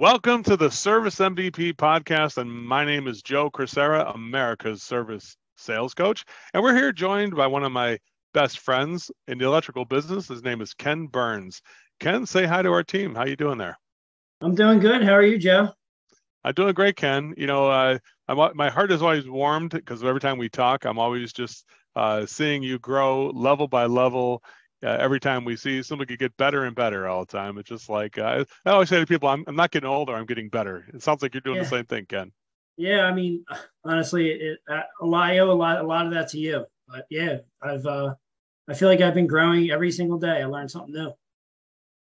Welcome to the Service MVP podcast, and my name is Joe Crisara, America's Service Sales Coach, and we're here joined by one of my best friends in the electrical business. His name is Ken Burns. Ken, say hi to our team. How you doing there? I'm doing good. How are you, Joe? I'm doing great, Ken. You know, uh, I'm, my heart is always warmed because every time we talk, I'm always just uh, seeing you grow level by level uh, every time we see somebody get better and better all the time. It's just like uh, I always say to people, I'm, I'm not getting older, I'm getting better. It sounds like you're doing yeah. the same thing, Ken. Yeah, I mean, honestly, it, uh, a lot, I owe a lot, a lot of that to you. But yeah, I've, uh, I feel like I've been growing every single day. I learned something new.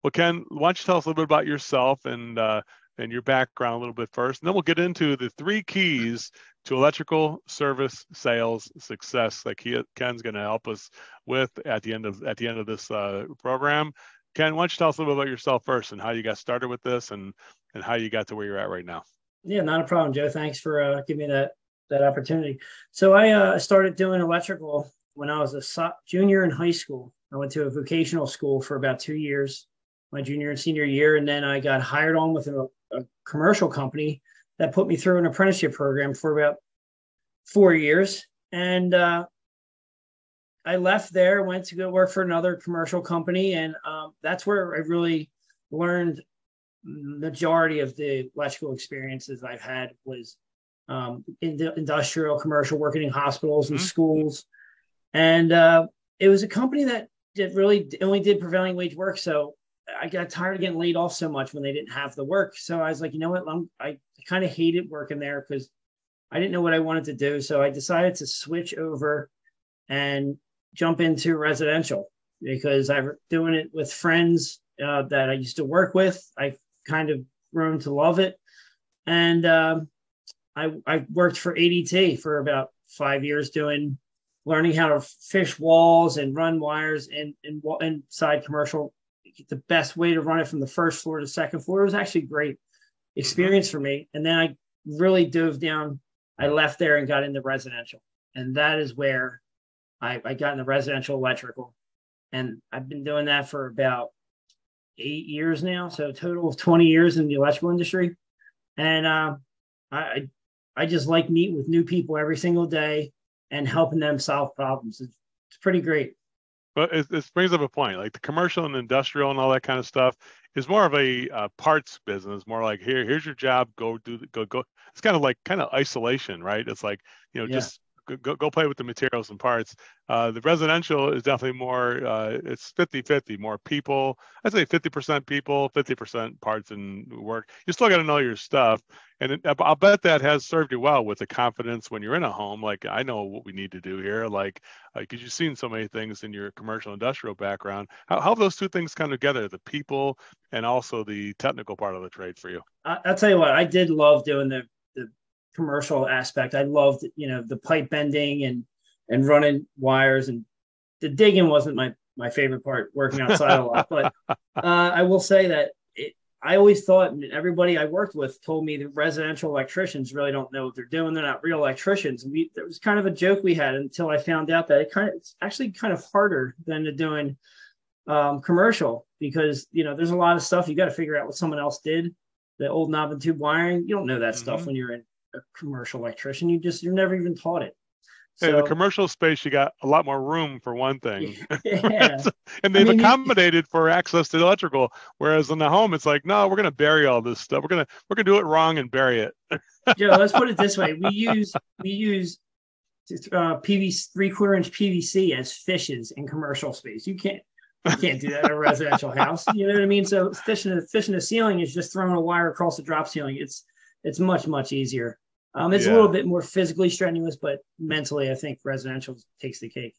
Well, Ken, why don't you tell us a little bit about yourself and uh, and your background a little bit first, and then we'll get into the three keys to electrical service sales success that Ken's going to help us with at the end of at the end of this uh, program. Ken, why don't you tell us a little bit about yourself first and how you got started with this and and how you got to where you're at right now? Yeah, not a problem, Joe. Thanks for uh, giving me that that opportunity. So I uh, started doing electrical when I was a so- junior in high school. I went to a vocational school for about two years, my junior and senior year, and then I got hired on with a, a commercial company that put me through an apprenticeship program for about four years. And uh, I left there, went to go work for another commercial company, and um, that's where I really learned majority of the electrical experiences I've had was um, in the industrial, commercial, working in hospitals and mm-hmm. schools, and uh, it was a company that did really only did prevailing wage work. So I got tired of getting laid off so much when they didn't have the work. So I was like, you know what? I'm, I kind of hated working there because I didn't know what I wanted to do. So I decided to switch over and jump into residential because I'm doing it with friends uh, that I used to work with. I kind of grown to love it. And um, I, I worked for ADT for about five years doing learning how to fish walls and run wires in, in inside commercial the best way to run it from the first floor to second floor. It was actually great experience for me. And then I really dove down. I left there and got into residential. And that is where I, I got into residential electrical. And I've been doing that for about eight years now. So total of 20 years in the electrical industry. And uh, I, I just like meeting with new people every single day and helping them solve problems. It's, it's pretty great. But it, it, brings up a point. Like the commercial and industrial and all that kind of stuff is more of a uh, parts business. More like here, here's your job. Go do the, go go. It's kind of like kind of isolation, right? It's like you know yeah. just go, go play with the materials and parts. Uh, the residential is definitely more, uh, it's 50 50, more people. I'd say 50% people, 50% parts and work. You still got to know your stuff. And I'll bet that has served you well with the confidence when you're in a home. Like, I know what we need to do here. Like, because uh, you've seen so many things in your commercial industrial background. How, how those two things come together, the people and also the technical part of the trade for you? I'll tell you what, I did love doing the commercial aspect. I loved, you know, the pipe bending and and running wires and the digging wasn't my my favorite part working outside a lot. But uh, I will say that it, I always thought everybody I worked with told me that residential electricians really don't know what they're doing. They're not real electricians. And we, there was kind of a joke we had until I found out that it kind of it's actually kind of harder than to doing um, commercial because you know there's a lot of stuff you got to figure out what someone else did. The old knob and tube wiring, you don't know that mm-hmm. stuff when you're in a commercial electrician. You just you're never even taught it. So, in the commercial space, you got a lot more room for one thing. Yeah. and they've I mean, accommodated for access to electrical. Whereas in the home, it's like, no, we're going to bury all this stuff. We're going to we're going to do it wrong and bury it. Joe, let's put it this way: we use we use uh, PVC three quarter inch PVC as fishes in commercial space. You can't you can't do that in a residential house. You know what I mean? So fishing a fish in a ceiling is just throwing a wire across the drop ceiling. It's it's much much easier. Um, it's yeah. a little bit more physically strenuous, but mentally, I think residential takes the cake.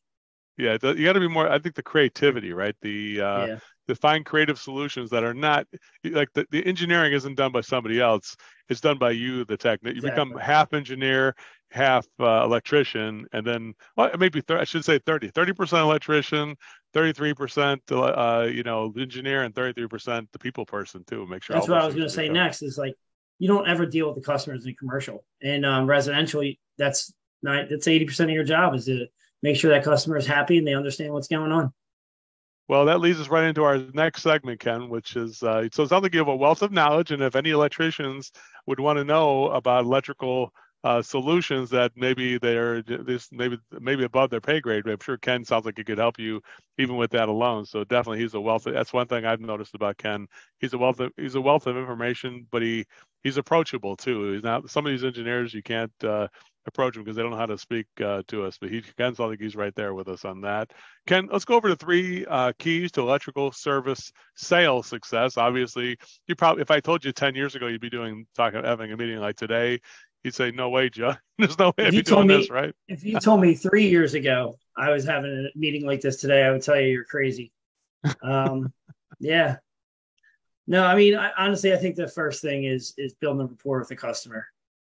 Yeah, you got to be more. I think the creativity, right? The uh, yeah. to find creative solutions that are not like the, the engineering isn't done by somebody else. It's done by you, the tech. You exactly. become half engineer, half uh, electrician, and then well, maybe th- I should say 30, 30 percent electrician, thirty three percent, uh, you know, engineer, and thirty three percent the people person too. Make sure that's what I was going to say next. Is like you don't ever deal with the customers in commercial and um, residential. That's not that's eighty percent of your job is to make sure that customer is happy and they understand what's going on. Well, that leads us right into our next segment, Ken, which is uh, so it sounds like you have a wealth of knowledge, and if any electricians would want to know about electrical uh, solutions that maybe they're this maybe maybe above their pay grade. I'm sure Ken sounds like he could help you even with that alone. So definitely he's a wealth. That's one thing I've noticed about Ken. He's a wealth of he's a wealth of information, but he he's approachable too. He's not some of these engineers you can't uh, approach him because they don't know how to speak uh, to us. But he Ken sounds like he's right there with us on that. Ken, let's go over the three uh, keys to electrical service sales success. Obviously, you probably if I told you 10 years ago you'd be doing talking having a meeting like today, you'd say, "No way, Joe. There's no way I'd be doing me, this, right?" If you told me three years ago I was having a meeting like this today, I would tell you you're crazy. Um, yeah. No, I mean, I, honestly, I think the first thing is is building rapport with the customer.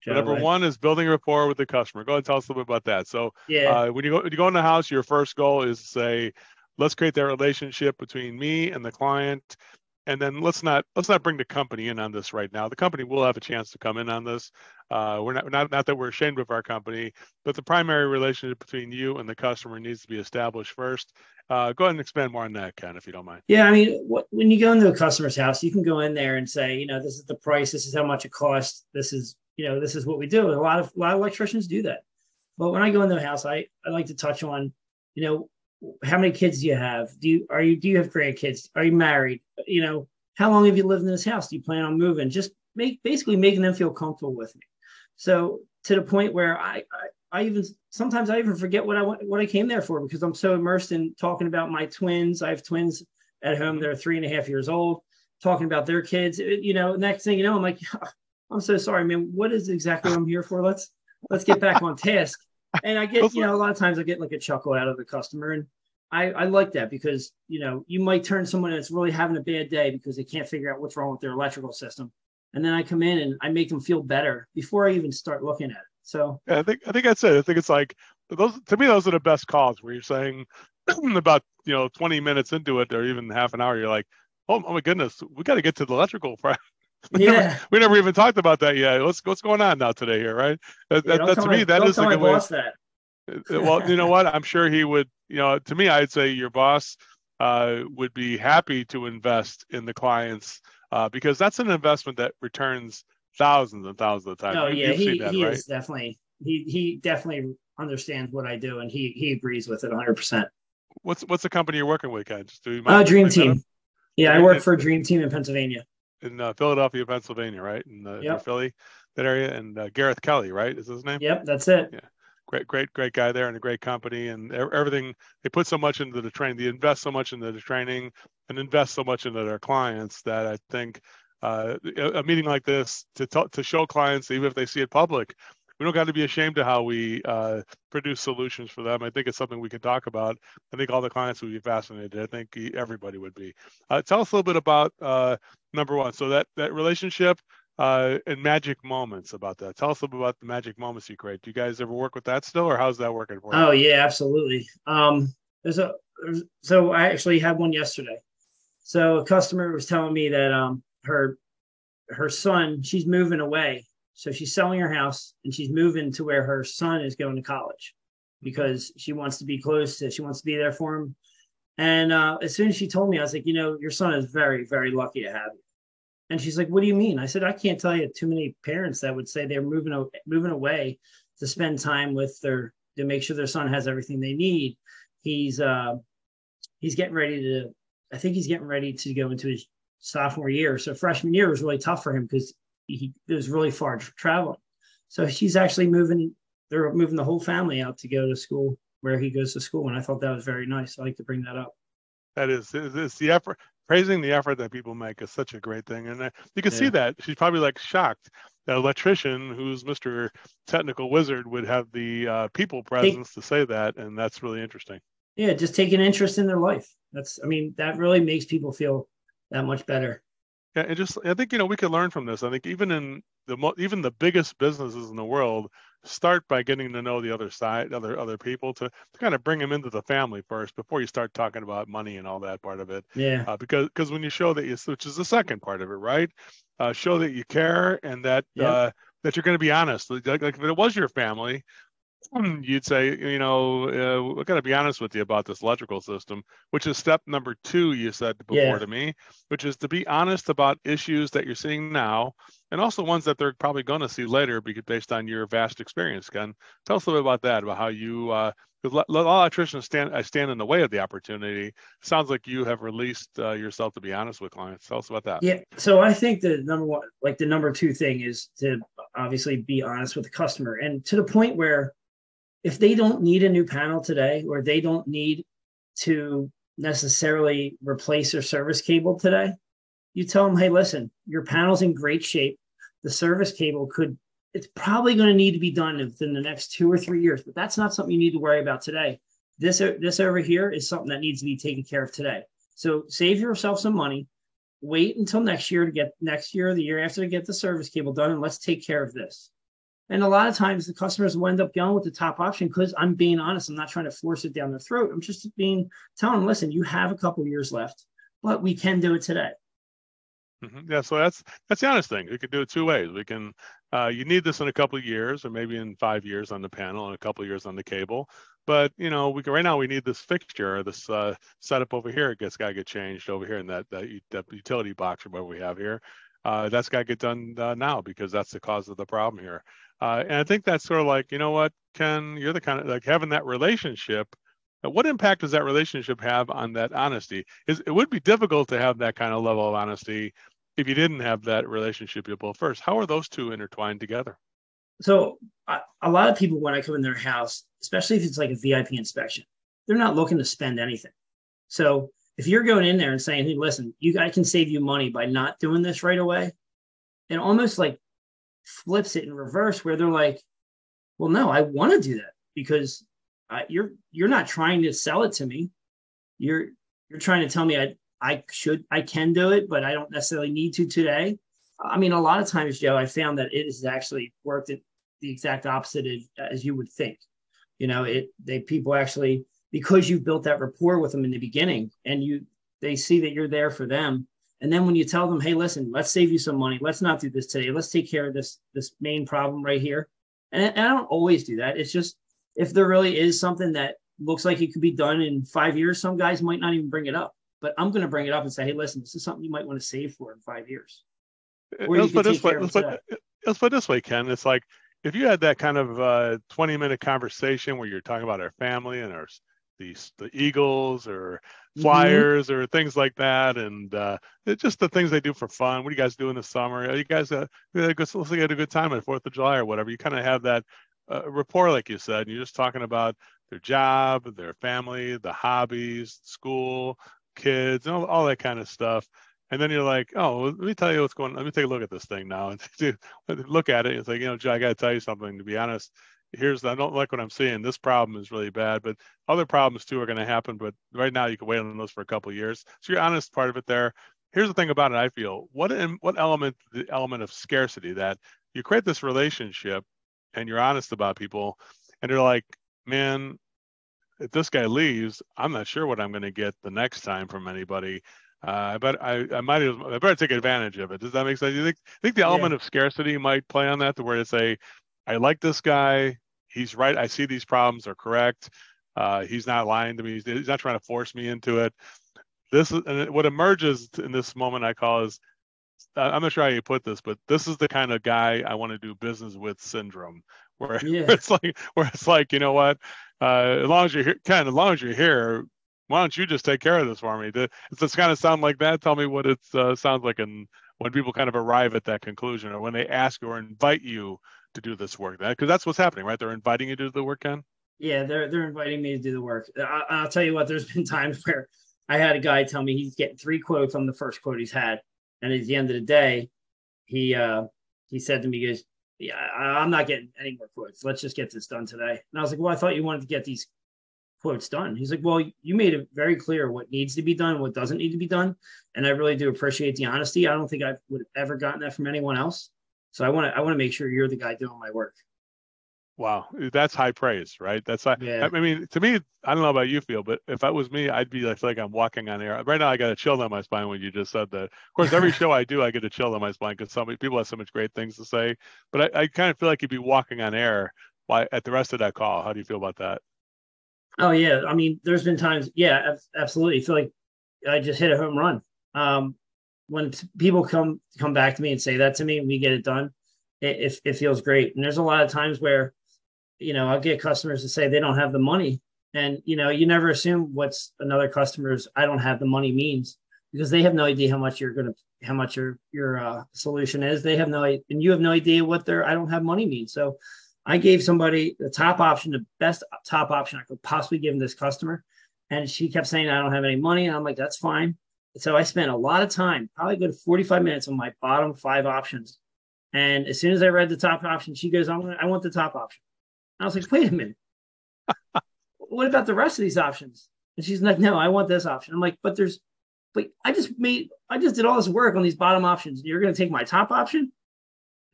Number one is building rapport with the customer. Go ahead and tell us a little bit about that. So, yeah, uh, when you go when you go in the house, your first goal is to say, "Let's create that relationship between me and the client." And then let's not let's not bring the company in on this right now. The company will have a chance to come in on this. Uh, we're not, not not that we're ashamed of our company, but the primary relationship between you and the customer needs to be established first. Uh, go ahead and expand more on that, Ken, if you don't mind. Yeah, I mean, what, when you go into a customer's house, you can go in there and say, you know, this is the price, this is how much it costs, this is you know, this is what we do. And a lot of a lot of electricians do that. But when I go into a house, I I like to touch on, you know, how many kids do you have? Do you are you do you have grandkids? Are you married? You know, how long have you lived in this house? Do you plan on moving? Just make basically making them feel comfortable with me. So to the point where I, I, I even sometimes I even forget what I what I came there for because I'm so immersed in talking about my twins. I have twins at home. They're three and a half years old. Talking about their kids. You know, next thing you know, I'm like, I'm so sorry, man. What is exactly I'm here for? Let's let's get back on task. And I get, you know, a lot of times I get like a chuckle out of the customer. And I, I like that because, you know, you might turn someone that's really having a bad day because they can't figure out what's wrong with their electrical system. And then I come in and I make them feel better before I even start looking at it. So yeah, I think I think that's it. I think it's like those to me those are the best calls where you're saying about you know 20 minutes into it or even half an hour, you're like, oh, oh my goodness, we got to get to the electrical we, yeah. never, we never even talked about that yet. What's what's going on now today here, right? That, yeah, that, to me, my, that is a good way. That. Uh, well, you know what? I'm sure he would. You know, to me, I'd say your boss uh, would be happy to invest in the clients uh, because that's an investment that returns thousands and thousands of times. Oh yeah, he, that, he right? is definitely he he definitely understands what I do and he he agrees with it 100. percent What's what's the company you're working with, guys? Do you uh, Dream Team. Yeah, I work for Dream Team in Pennsylvania in uh, Philadelphia, Pennsylvania, right? In the yep. Philly, that area, and uh, Gareth Kelly, right? Is his name? Yep, that's it. Yeah, great, great, great guy there, and a great company, and everything. They put so much into the training. They invest so much into the training, and invest so much into their clients that I think uh, a meeting like this to t- to show clients, even if they see it public, we don't got to be ashamed of how we uh, produce solutions for them. I think it's something we can talk about. I think all the clients would be fascinated. I think everybody would be. Uh, tell us a little bit about uh, number one. So that that relationship uh, and magic moments about that. Tell us a little bit about the magic moments you create. Do you guys ever work with that still, or how's that working for you? Oh yeah, absolutely. Um, there's a there's, so I actually had one yesterday. So a customer was telling me that um her her son she's moving away so she's selling her house and she's moving to where her son is going to college because she wants to be close to, she wants to be there for him. And uh, as soon as she told me, I was like, you know, your son is very, very lucky to have you. And she's like, what do you mean? I said, I can't tell you too many parents that would say they're moving, moving away to spend time with their, to make sure their son has everything they need. He's, uh, he's getting ready to, I think he's getting ready to go into his sophomore year. So freshman year was really tough for him because he was really far traveling. So she's actually moving. They're moving the whole family out to go to school where he goes to school, and I thought that was very nice. I like to bring that up. That is, it's the effort. Praising the effort that people make is such a great thing, and you can yeah. see that she's probably like shocked. The electrician, who's Mr. Technical Wizard, would have the uh, people presence Take, to say that, and that's really interesting. Yeah, just taking interest in their life. That's, I mean, that really makes people feel that much better. Yeah, and just I think you know we can learn from this. I think even in the even the biggest businesses in the world start by getting to know the other side, other other people to, to kind of bring them into the family first before you start talking about money and all that part of it. Yeah. Uh, because because when you show that you, which is the second part of it, right? Uh, show that you care and that yep. uh, that you're going to be honest. Like, like if it was your family, you'd say, you know, uh, we're going to be honest with you about this electrical system, which is step number two, you said before yeah. to me, which is to be honest about issues that you're seeing now and also ones that they're probably going to see later because based on your vast experience. Ken, tell us a little bit about that, about how you, uh, because a lot of electricians stand, I stand in the way of the opportunity. Sounds like you have released uh, yourself to be honest with clients. Tell us about that. Yeah. So I think the number one, like the number two thing is to obviously be honest with the customer and to the point where if they don't need a new panel today or they don't need to necessarily replace their service cable today, you tell them, hey, listen, your panel's in great shape. The service cable could, it's probably going to need to be done within the next two or three years, but that's not something you need to worry about today. This, this over here is something that needs to be taken care of today. So save yourself some money. Wait until next year to get next year or the year after to get the service cable done, and let's take care of this. And a lot of times the customers will end up going with the top option because I'm being honest. I'm not trying to force it down their throat. I'm just being telling them, listen, you have a couple years left, but we can do it today. Mm-hmm. Yeah, so that's that's the honest thing. We can do it two ways. We can uh, you need this in a couple of years, or maybe in five years on the panel, and a couple of years on the cable. But you know, we can, right now we need this fixture, this uh, setup over here. It gets got to get changed over here in that, that that utility box or whatever we have here. Uh, that's got to get done uh, now because that's the cause of the problem here. Uh, and I think that's sort of like, you know what, Ken, you're the kind of like having that relationship. Uh, what impact does that relationship have on that honesty? Is it would be difficult to have that kind of level of honesty if you didn't have that relationship you built first. How are those two intertwined together? So a lot of people, when I come in their house, especially if it's like a VIP inspection, they're not looking to spend anything. So if you're going in there and saying, "Hey, listen, you I can save you money by not doing this right away," and almost like flips it in reverse where they're like, well, no, I want to do that because I, you're you're not trying to sell it to me. You're you're trying to tell me I I should I can do it, but I don't necessarily need to today. I mean, a lot of times, Joe, I found that it has actually worked at the exact opposite as you would think. You know, it they people actually because you've built that rapport with them in the beginning and you they see that you're there for them and then when you tell them, hey, listen, let's save you some money. Let's not do this today. Let's take care of this this main problem right here. And, and I don't always do that. It's just if there really is something that looks like it could be done in five years, some guys might not even bring it up. But I'm going to bring it up and say, hey, listen, this is something you might want to save for in five years. let's put, this way, let's, put, let's put this way, Ken. It's like if you had that kind of uh, 20 minute conversation where you're talking about our family and our the the Eagles or mm-hmm. Flyers mm-hmm. or things like that, and uh, just the things they do for fun. What do you guys do in the summer? Are you guys uh, let's look at a good time on Fourth of July or whatever. You kind of have that uh, rapport, like you said. And you're just talking about their job, their family, the hobbies, school, kids, all, all that kind of stuff. And then you're like, oh, let me tell you what's going. on. Let me take a look at this thing now and look at it. It's like, you know, Joe, I got to tell you something. To be honest, here's I don't like what I'm seeing. This problem is really bad, but other problems too are going to happen. But right now, you can wait on those for a couple years. So you're honest part of it there. Here's the thing about it. I feel what what element the element of scarcity that you create this relationship and you're honest about people, and they're like, man, if this guy leaves, I'm not sure what I'm going to get the next time from anybody. Uh, but I, I might I better take advantage of it. Does that make sense? You think think the element yeah. of scarcity might play on that, to where it's a I like this guy he's right. I see these problems are correct. Uh, he's not lying to me. He's, he's, not trying to force me into it. This is and what emerges in this moment I call is I'm not sure how you put this, but this is the kind of guy I want to do business with syndrome, where, yeah. it's like where it's like you know what, uh, as long as you're here, Ken, as long as you're here, why don't you just take care of this for me? Does this kind of sound like that? Tell me what it uh, sounds like, and when people kind of arrive at that conclusion, or when they ask or invite you to do this work that because that's what's happening right? They're inviting you to do the work ken? Yeah they're they're inviting me to do the work. I, will tell you what there's been times where i had a guy tell me he's getting three quotes on the first quote he's had. And at the end of the day he uh he said to me he goes yeah i'm not getting any more quotes. Let's just get this done today. And i was like well i thought you wanted to get these quotes done. He's like well you made it very clear what needs to be done what doesn't need to be done. And i really do appreciate the honesty. I don't think i would have ever gotten that from anyone else so I want to I want to make sure you're the guy doing my work. Wow, that's high praise, right? That's yeah. I mean, to me, I don't know about you feel, but if that was me, I'd be like, like I'm walking on air. Right now, I got a chill down my spine when you just said that. Of course, every show I do, I get a chill down my spine because so many people have so much great things to say. But I, I kind of feel like you'd be walking on air why at the rest of that call. How do you feel about that? Oh yeah, I mean, there's been times, yeah, absolutely. I feel like I just hit a home run. Um, when people come come back to me and say that to me, and we get it done, it, it, it feels great. And there's a lot of times where, you know, I'll get customers to say they don't have the money, and you know, you never assume what's another customer's "I don't have the money" means because they have no idea how much you're going to how much your your uh, solution is. They have no, and you have no idea what their "I don't have money" means. So I gave somebody the top option, the best top option I could possibly give this customer. And she kept saying, I don't have any money. And I'm like, that's fine. So I spent a lot of time, probably good 45 minutes on my bottom five options. And as soon as I read the top option, she goes, I want, I want the top option. I was like, wait a minute. what about the rest of these options? And she's like, no, I want this option. I'm like, but there's, but I just made, I just did all this work on these bottom options. You're going to take my top option?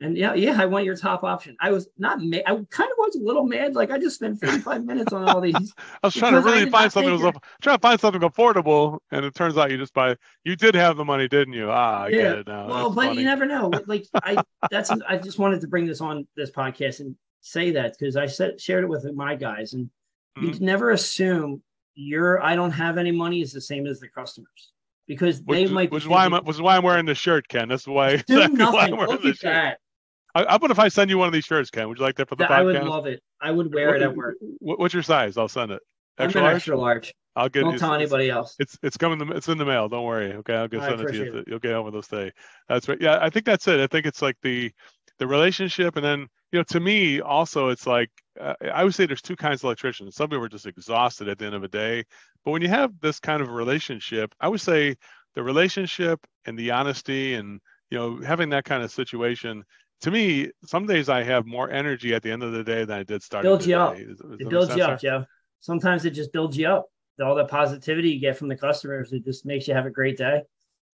And yeah, yeah, I want your top option. I was not mad. I kind of was a little mad. Like I just spent 45 minutes on all these. I was trying to really find something. Was trying to find something affordable, and it turns out you just buy. You did have the money, didn't you? Ah, I yeah. get it now. Well, that's but funny. you never know. Like I, that's. I just wanted to bring this on this podcast and say that because I said shared it with my guys, and mm-hmm. you never assume your I don't have any money is the same as the customers because which, they might. Which is why I'm which is why I'm wearing the shirt, Ken. That's why. Do exactly nothing. Why I'm wearing Look shirt. That. I, how about if I send you one of these shirts, Ken? Would you like that for the podcast? I would love it. I would wear what, it at work. What's your size? I'll send it. Extra I'm large? extra large. I'll get. Don't tell anybody else. It's it's coming. it's in the mail. Don't worry. Okay, I'll get send it to you. It. You'll get over those day. That's right. Yeah, I think that's it. I think it's like the the relationship, and then you know, to me also, it's like uh, I would say there's two kinds of electricians. Some people are just exhausted at the end of a day, but when you have this kind of relationship, I would say the relationship and the honesty and you know having that kind of situation to me, some days I have more energy at the end of the day than I did start. Builds you up. Is, is it builds you up, Joe. Sometimes it just builds you up. All the positivity you get from the customers, it just makes you have a great day.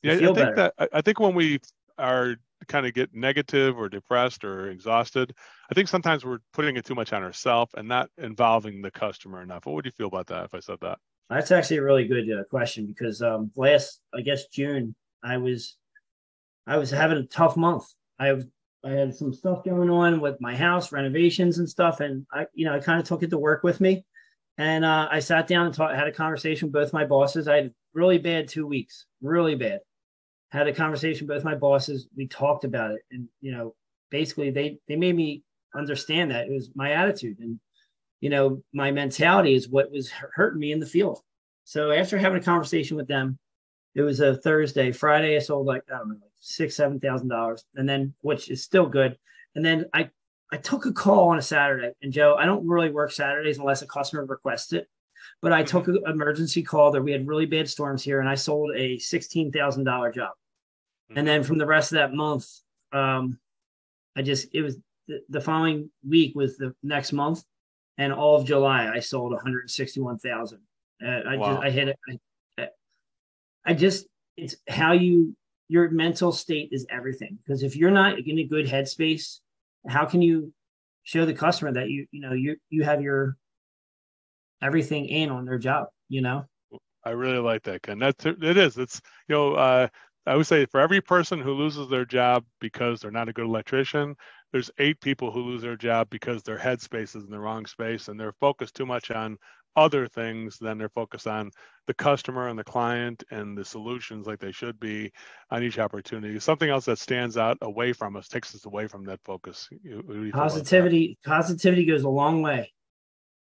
You yeah, I think better. that I think when we are kind of get negative or depressed or exhausted, I think sometimes we're putting it too much on ourselves and not involving the customer enough. What would you feel about that if I said that? That's actually a really good uh, question because um, last, I guess June, I was, I was having a tough month. I I had some stuff going on with my house renovations and stuff, and I, you know, I kind of took it to work with me. And uh, I sat down and talk, had a conversation with both my bosses. I had really bad two weeks, really bad. Had a conversation with both my bosses. We talked about it, and you know, basically they they made me understand that it was my attitude and you know my mentality is what was hurting me in the field. So after having a conversation with them, it was a Thursday. Friday, I sold like I don't know, like six, seven thousand dollars, and then which is still good. And then I I took a call on a Saturday, and Joe, I don't really work Saturdays unless a customer requests it. But I took an emergency call that we had really bad storms here, and I sold a sixteen thousand dollar job. Mm-hmm. And then from the rest of that month, um, I just it was the, the following week was the next month, and all of July I sold one hundred sixty one thousand. Uh, I wow. just I hit it. I, I just it's how you your mental state is everything. Because if you're not in a good headspace, how can you show the customer that you you know you you have your everything in on their job? You know. I really like that, Ken. That's it is. It's you know. Uh, I would say for every person who loses their job because they're not a good electrician, there's eight people who lose their job because their headspace is in the wrong space and they're focused too much on other things than they're focused on the customer and the client and the solutions like they should be on each opportunity. Something else that stands out away from us takes us away from that focus. Positivity, positivity goes a long way.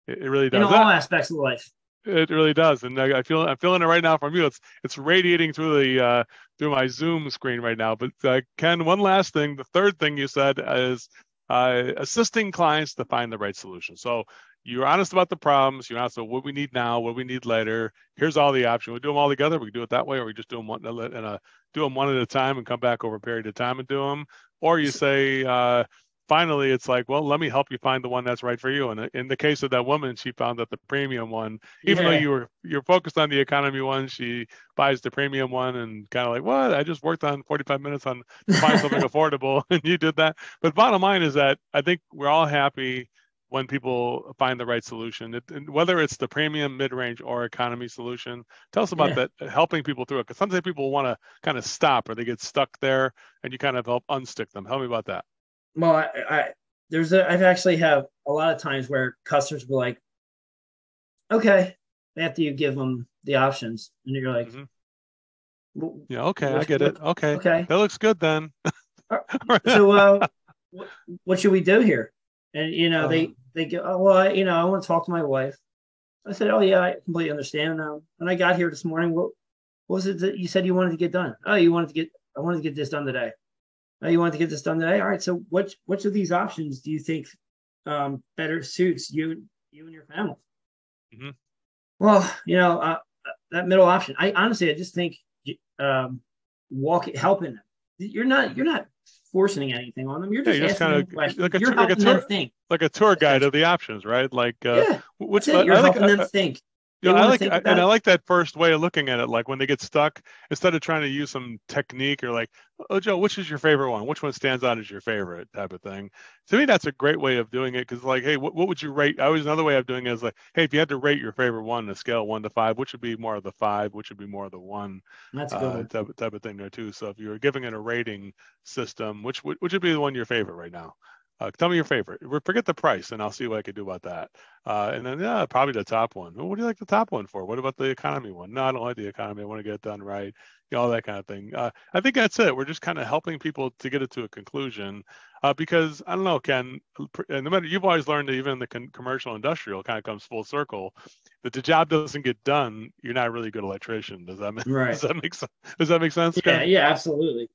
It, it really does. In all that, aspects of life. It really does, and I, I, feel I'm feeling it right now from you. It's it's radiating through the uh, through my Zoom screen right now. But uh, Ken, one last thing. The third thing you said is uh, assisting clients to find the right solution. So you're honest about the problems. You're honest about what we need now, what we need later. Here's all the options. We do them all together. We can do it that way, or we just do them one, and a, do them one at a time and come back over a period of time and do them. Or you say, uh, finally, it's like, well, let me help you find the one that's right for you. And in the case of that woman, she found that the premium one, even yeah. though you were you're focused on the economy one, she buys the premium one and kind of like, what? I just worked on 45 minutes on to find something affordable, and you did that. But bottom line is that I think we're all happy when people find the right solution, it, whether it's the premium, mid-range, or economy solution. Tell us about yeah. that, helping people through it. Because sometimes people want to kind of stop or they get stuck there, and you kind of help unstick them. Tell me about that. Well, I, I there's a I've actually have a lot of times where customers will like, okay, after you give them the options, and you're like, mm-hmm. yeah, okay, I get it. Okay, okay, that looks good then. so, uh, what, what, should we do here? And you know, they they go, oh, well, I, you know, I want to talk to my wife. I said, oh yeah, I completely understand now. When I got here this morning, what, what was it that you said you wanted to get done? Oh, you wanted to get, I wanted to get this done today. Oh, you wanted to get this done today. All right. So, which which of these options do you think um, better suits you you and your family? Mm-hmm. Well, you know, uh, that middle option. I honestly, I just think um, walking, helping them. You're not you're not forcing anything on them. You're just, yeah, you're just kind of like a, you're like a tour, like a tour guide of the options, right? Like, uh, yeah, you're I helping them think. Know, I like, I, and I like that first way of looking at it. Like when they get stuck, instead of trying to use some technique or like, oh Joe, which is your favorite one? Which one stands out as your favorite type of thing? To me, that's a great way of doing it because, like, hey, what, what would you rate? I always another way of doing it is like, hey, if you had to rate your favorite one on a scale one to five, which would be more of the five, which would be more of the one? That's a good uh, type, type of thing there too. So if you were giving it a rating system, which which would be the one your favorite right now? Uh, tell me your favorite. Forget the price, and I'll see what I can do about that. Uh, and then, yeah, probably the top one. Well, what do you like the top one for? What about the economy one? No, I don't like the economy. I want to get it done right. You know, all that kind of thing. Uh, I think that's it. We're just kind of helping people to get it to a conclusion. Uh, because I don't know, Ken. And no matter you've always learned that even the con- commercial industrial kind of comes full circle. That the job doesn't get done, you're not really a really good electrician. Does that make, right. does that make sense? Does that make sense? Yeah, Ken? yeah, absolutely.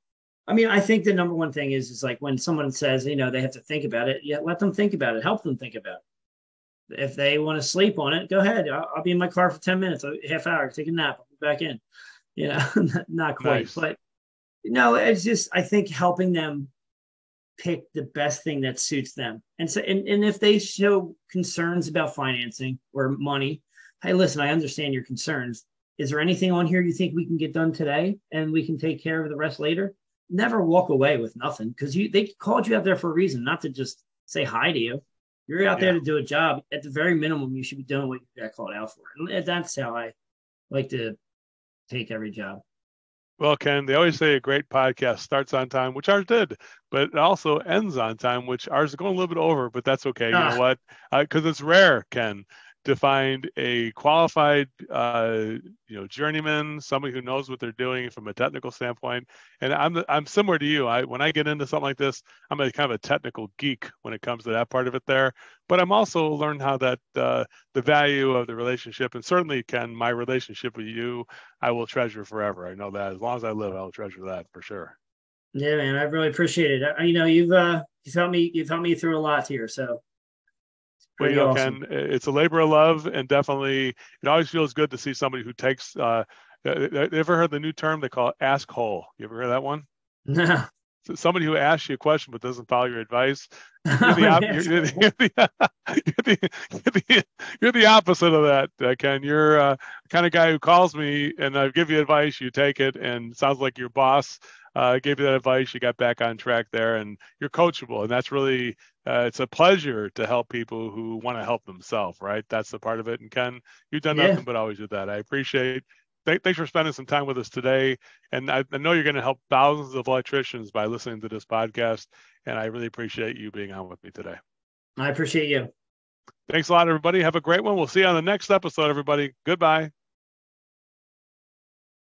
I mean, I think the number one thing is is like when someone says, you know, they have to think about it. Yeah, let them think about it. Help them think about it. If they want to sleep on it, go ahead. I'll, I'll be in my car for ten minutes, a half hour, take a nap, I'll be back in. You know, not quite, nice. but no, it's just I think helping them pick the best thing that suits them. And so, and, and if they show concerns about financing or money, hey, listen, I understand your concerns. Is there anything on here you think we can get done today and we can take care of the rest later? Never walk away with nothing because you they called you out there for a reason, not to just say hi to you. You're out yeah. there to do a job. At the very minimum, you should be doing what you got called out for. And that's how I like to take every job. Well, Ken, they always say a great podcast starts on time, which ours did, but it also ends on time, which ours is going a little bit over, but that's okay. You ah. know what? Because uh, it's rare, Ken, to find a qualified, uh, you know, journeyman, somebody who knows what they're doing from a technical standpoint. And I'm I'm similar to you. I when I get into something like this, I'm a kind of a technical geek when it comes to that part of it there. But I'm also learned how that uh, the value of the relationship, and certainly can my relationship with you, I will treasure forever. I know that as long as I live, I'll treasure that for sure. Yeah, man, I really appreciate it. I, You know, you've uh, you've helped me you've helped me through a lot here, so well, you know, awesome. Ken, it's a labor of love, and definitely it always feels good to see somebody who takes. Uh, uh, ever heard the new term they call it ask whole? You ever heard that one? No. So somebody who asks you a question but doesn't follow your advice. You're the, opposite of that, uh, Ken. You're uh, the kind of guy who calls me and I give you advice, you take it, and sounds like your boss uh, gave you that advice, you got back on track there, and you're coachable, and that's really uh, it's a pleasure to help people who want to help themselves, right? That's the part of it. And Ken, you've done yeah. nothing but always do that. I appreciate. Th- thanks for spending some time with us today, and I, I know you're going to help thousands of electricians by listening to this podcast, and I really appreciate you being on with me today. I appreciate you. Thanks a lot, everybody. Have a great one. We'll see you on the next episode, everybody. Goodbye.